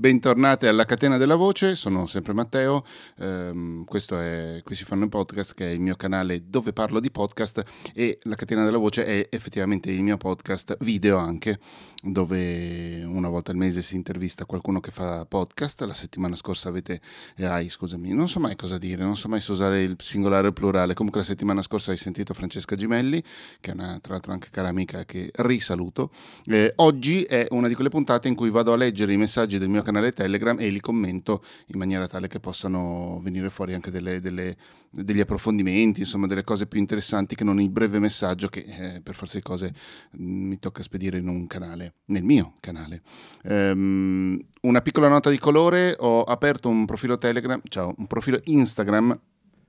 Bentornate alla Catena della Voce, sono sempre Matteo, ehm, questo è Qui si fanno i podcast che è il mio canale dove parlo di podcast e la Catena della Voce è effettivamente il mio podcast video anche, dove una volta al mese si intervista qualcuno che fa podcast, la settimana scorsa avete, eh, hai scusami, non so mai cosa dire, non so mai se usare il singolare o il plurale, comunque la settimana scorsa hai sentito Francesca Gimelli, che è una tra l'altro anche cara amica che risaluto, eh, oggi è una di quelle puntate in cui vado a leggere i messaggi del mio canale canale Telegram e li commento in maniera tale che possano venire fuori anche delle, delle, degli approfondimenti, insomma delle cose più interessanti che non il breve messaggio che eh, per forza di cose mm, mi tocca spedire in un canale, nel mio canale. Um, una piccola nota di colore, ho aperto un profilo Telegram, ciao, un profilo Instagram.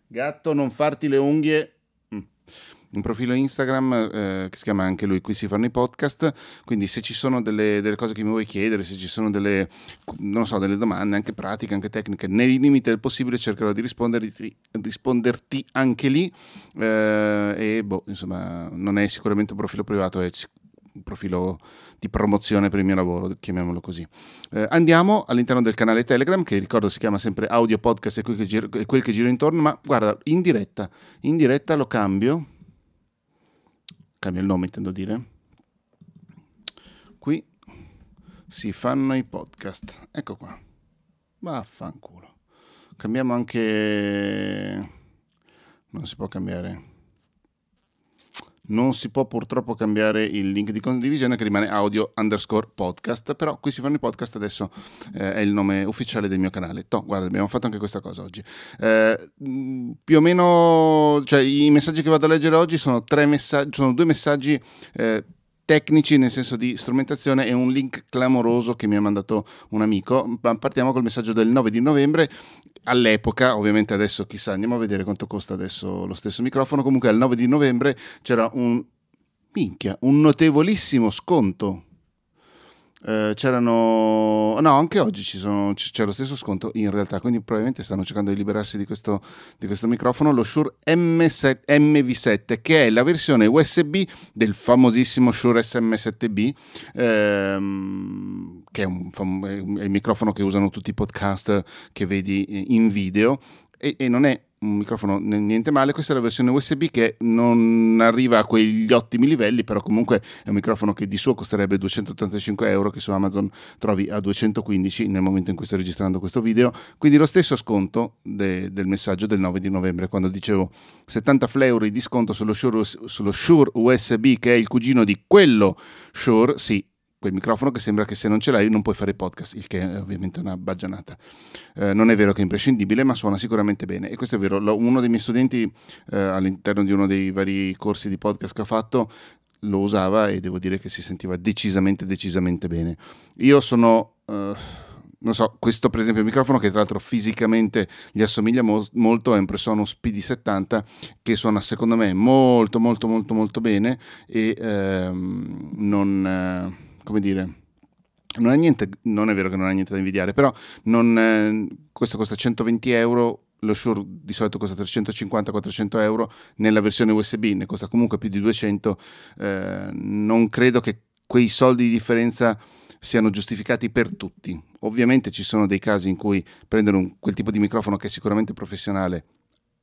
Gatto, non farti le unghie un profilo Instagram eh, che si chiama anche lui Qui si fanno i podcast, quindi se ci sono delle, delle, cose che mi vuoi chiedere, se ci sono delle, so, delle domande anche pratiche, anche tecniche, nei limiti del possibile cercherò di risponderti, risponderti anche lì. Eh, e boh, insomma non è sicuramente un profilo privato, è un profilo di promozione per il mio lavoro, chiamiamolo così. Eh, andiamo all'interno del canale Telegram, che ricordo si chiama sempre Audio Podcast e quel che giro, quel che giro intorno, ma guarda, in diretta, in diretta lo cambio cambia il nome intendo dire. Qui si fanno i podcast. Ecco qua. Vaffanculo. Cambiamo anche... Non si può cambiare non si può purtroppo cambiare il link di condivisione che rimane audio underscore podcast, però qui si fanno i podcast adesso eh, è il nome ufficiale del mio canale. To, guarda, abbiamo fatto anche questa cosa oggi. Eh, più o meno, cioè i messaggi che vado a leggere oggi sono, messaggi, sono due messaggi eh, tecnici nel senso di strumentazione e un link clamoroso che mi ha mandato un amico. Partiamo col messaggio del 9 di novembre. All'epoca, ovviamente adesso chissà, andiamo a vedere quanto costa adesso lo stesso microfono. Comunque al 9 di novembre c'era un minchia, un notevolissimo sconto eh, c'erano no anche oggi sono, c'è lo stesso sconto in realtà quindi probabilmente stanno cercando di liberarsi di questo, di questo microfono lo Shure M7, MV7 che è la versione USB del famosissimo Shure SM7B ehm, che è, un, è, il microfono che usano tutti i podcaster che vedi in video e, e non è un microfono niente male, questa è la versione USB che non arriva a quegli ottimi livelli, però comunque è un microfono che di suo costerebbe 285 euro, che su Amazon trovi a 215 nel momento in cui sto registrando questo video, quindi lo stesso sconto de, del messaggio del 9 di novembre, quando dicevo 70 euro di sconto sullo Shure, sullo Shure USB, che è il cugino di quello Shure, sì, quel microfono che sembra che se non ce l'hai non puoi fare podcast, il che è ovviamente una baggianata. Eh, non è vero che è imprescindibile, ma suona sicuramente bene. E questo è vero, uno dei miei studenti eh, all'interno di uno dei vari corsi di podcast che ho fatto lo usava e devo dire che si sentiva decisamente, decisamente bene. Io sono... Eh, non so, questo per esempio è un microfono che tra l'altro fisicamente gli assomiglia mo- molto, è un Presonus PD70 che suona secondo me molto molto molto molto bene e ehm, non... Come dire, non, è niente, non è vero che non ha niente da invidiare, però non, eh, questo costa 120 euro, lo Shure di solito costa 350-400 euro, nella versione USB ne costa comunque più di 200, eh, non credo che quei soldi di differenza siano giustificati per tutti. Ovviamente ci sono dei casi in cui prendere un, quel tipo di microfono che è sicuramente professionale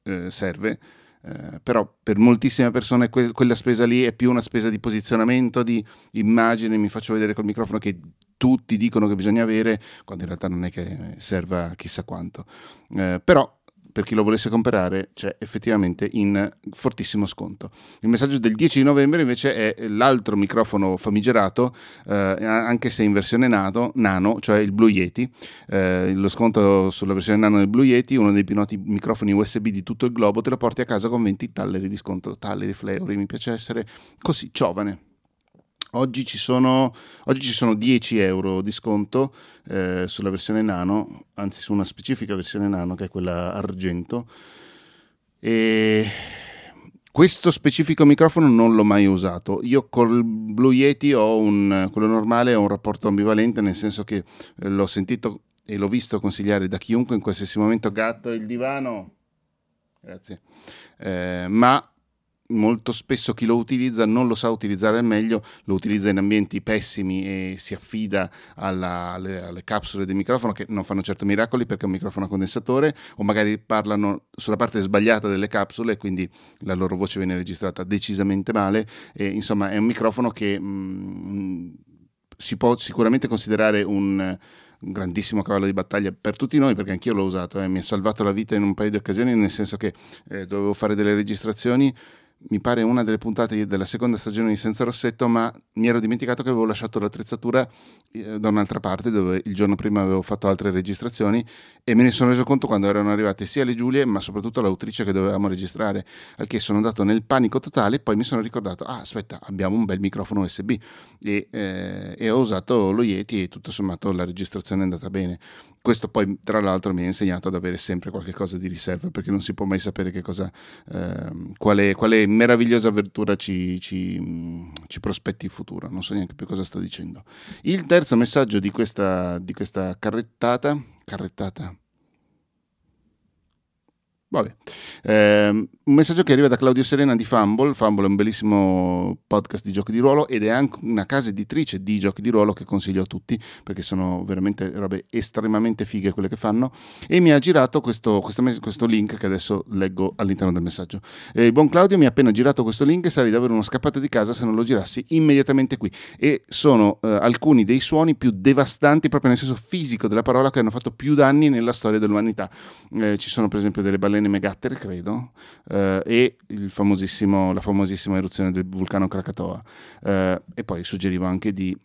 eh, serve, eh, però per moltissime persone que- quella spesa lì è più una spesa di posizionamento, di immagine, mi faccio vedere col microfono che tutti dicono che bisogna avere, quando in realtà non è che serva chissà quanto. Eh, però per chi lo volesse comprare c'è effettivamente in fortissimo sconto. Il messaggio del 10 di novembre invece è l'altro microfono famigerato, eh, anche se in versione nano, nano, cioè il Blue Yeti. Eh, lo sconto sulla versione nano del Blue Yeti, uno dei più noti microfoni USB di tutto il globo, te lo porti a casa con 20 talleri di sconto, talleri, fleuri, mi piace essere così giovane. Oggi ci, sono, oggi ci sono 10 euro di sconto eh, sulla versione nano, anzi su una specifica versione nano che è quella argento. E questo specifico microfono non l'ho mai usato. Io col Blue Yeti ho un, quello normale, ho un rapporto ambivalente, nel senso che eh, l'ho sentito e l'ho visto consigliare da chiunque in qualsiasi momento. Gatto, il divano. Grazie. Eh, ma molto spesso chi lo utilizza non lo sa utilizzare al meglio, lo utilizza in ambienti pessimi e si affida alla, alle, alle, capsule del microfono che non fanno certo miracoli perché è un microfono a condensatore o magari parlano sulla parte sbagliata delle capsule e quindi la loro voce viene registrata decisamente male. E insomma è un microfono che mh, mm, si può sicuramente considerare un un grandissimo cavallo di battaglia per tutti noi perché anch'io l'ho usato, eh, mi ha salvato la vita in un paio di occasioni nel senso che eh, dovevo fare delle registrazioni mi pare una delle puntate della seconda stagione di Senza Rossetto, ma mi ero dimenticato che avevo lasciato l'attrezzatura eh, da un'altra parte dove il giorno prima avevo fatto altre registrazioni e me ne sono reso conto quando erano arrivate sia le Giulie ma soprattutto l'autrice che dovevamo registrare, al che sono andato nel panico totale e poi mi sono ricordato, ah aspetta, abbiamo un bel microfono USB e, eh, e ho usato lo Yeti e tutto sommato la registrazione è andata bene. Questo poi tra l'altro mi ha insegnato ad avere sempre qualche cosa di riserva perché non si può mai sapere che cosa, eh, quale, quale meravigliosa avventura ci, ci, ci, prospetti in futuro. Non so neanche più cosa sto dicendo. Il terzo messaggio di questa, di questa carrettata, carrettata, Vabbè. Eh, un messaggio che arriva da Claudio Serena di Fumble. Fumble è un bellissimo podcast di giochi di ruolo ed è anche una casa editrice di giochi di ruolo che consiglio a tutti perché sono veramente robe estremamente fighe quelle che fanno. E mi ha girato questo, questo, questo link che adesso leggo all'interno del messaggio. Eh, buon Claudio mi ha appena girato questo link e sarei davvero uno scappato di casa se non lo girassi immediatamente qui. E sono eh, alcuni dei suoni più devastanti, proprio nel senso fisico della parola, che hanno fatto più danni nella storia dell'umanità. Eh, ci sono per esempio delle balene balene megattere, credo, eh, e la famosissima eruzione del vulcano Krakatoa. Eh, e poi suggerivo anche di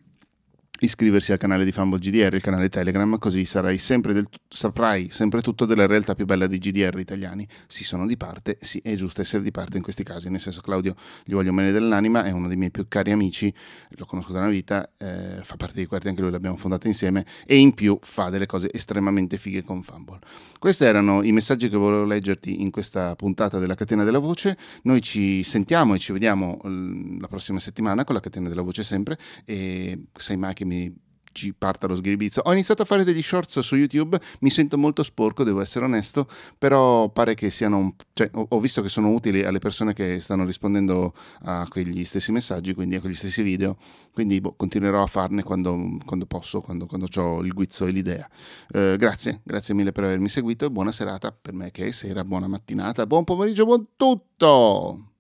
iscriversi al canale di Fumble GDR, il canale Telegram, così sempre del, saprai sempre tutto della realtà più bella dei GDR italiani. Si sono di parte, sì, è giusto essere di parte in questi casi, nel senso Claudio gli voglio bene dell'anima, è uno dei miei più cari amici, lo conosco da una vita, eh, fa parte di Quarti, anche lui l'abbiamo fondata insieme e in più fa delle cose estremamente fighe con Fumble. Questi erano i messaggi che volevo leggerti in questa puntata della Catena della Voce, noi ci sentiamo e ci vediamo la prossima settimana con la Catena della Voce sempre e sai mai che mi mi ci parta lo sghiribizzo. Ho iniziato a fare degli shorts su YouTube, mi sento molto sporco, devo essere onesto, però pare che siano, cioè, ho visto che sono utili alle persone che stanno rispondendo a quegli stessi messaggi, quindi a quegli stessi video, quindi boh, continuerò a farne quando, quando posso, quando, quando ho il guizzo e l'idea. Eh, grazie, grazie mille per avermi seguito e buona serata per me che è sera, buona mattinata, buon pomeriggio, buon tutto!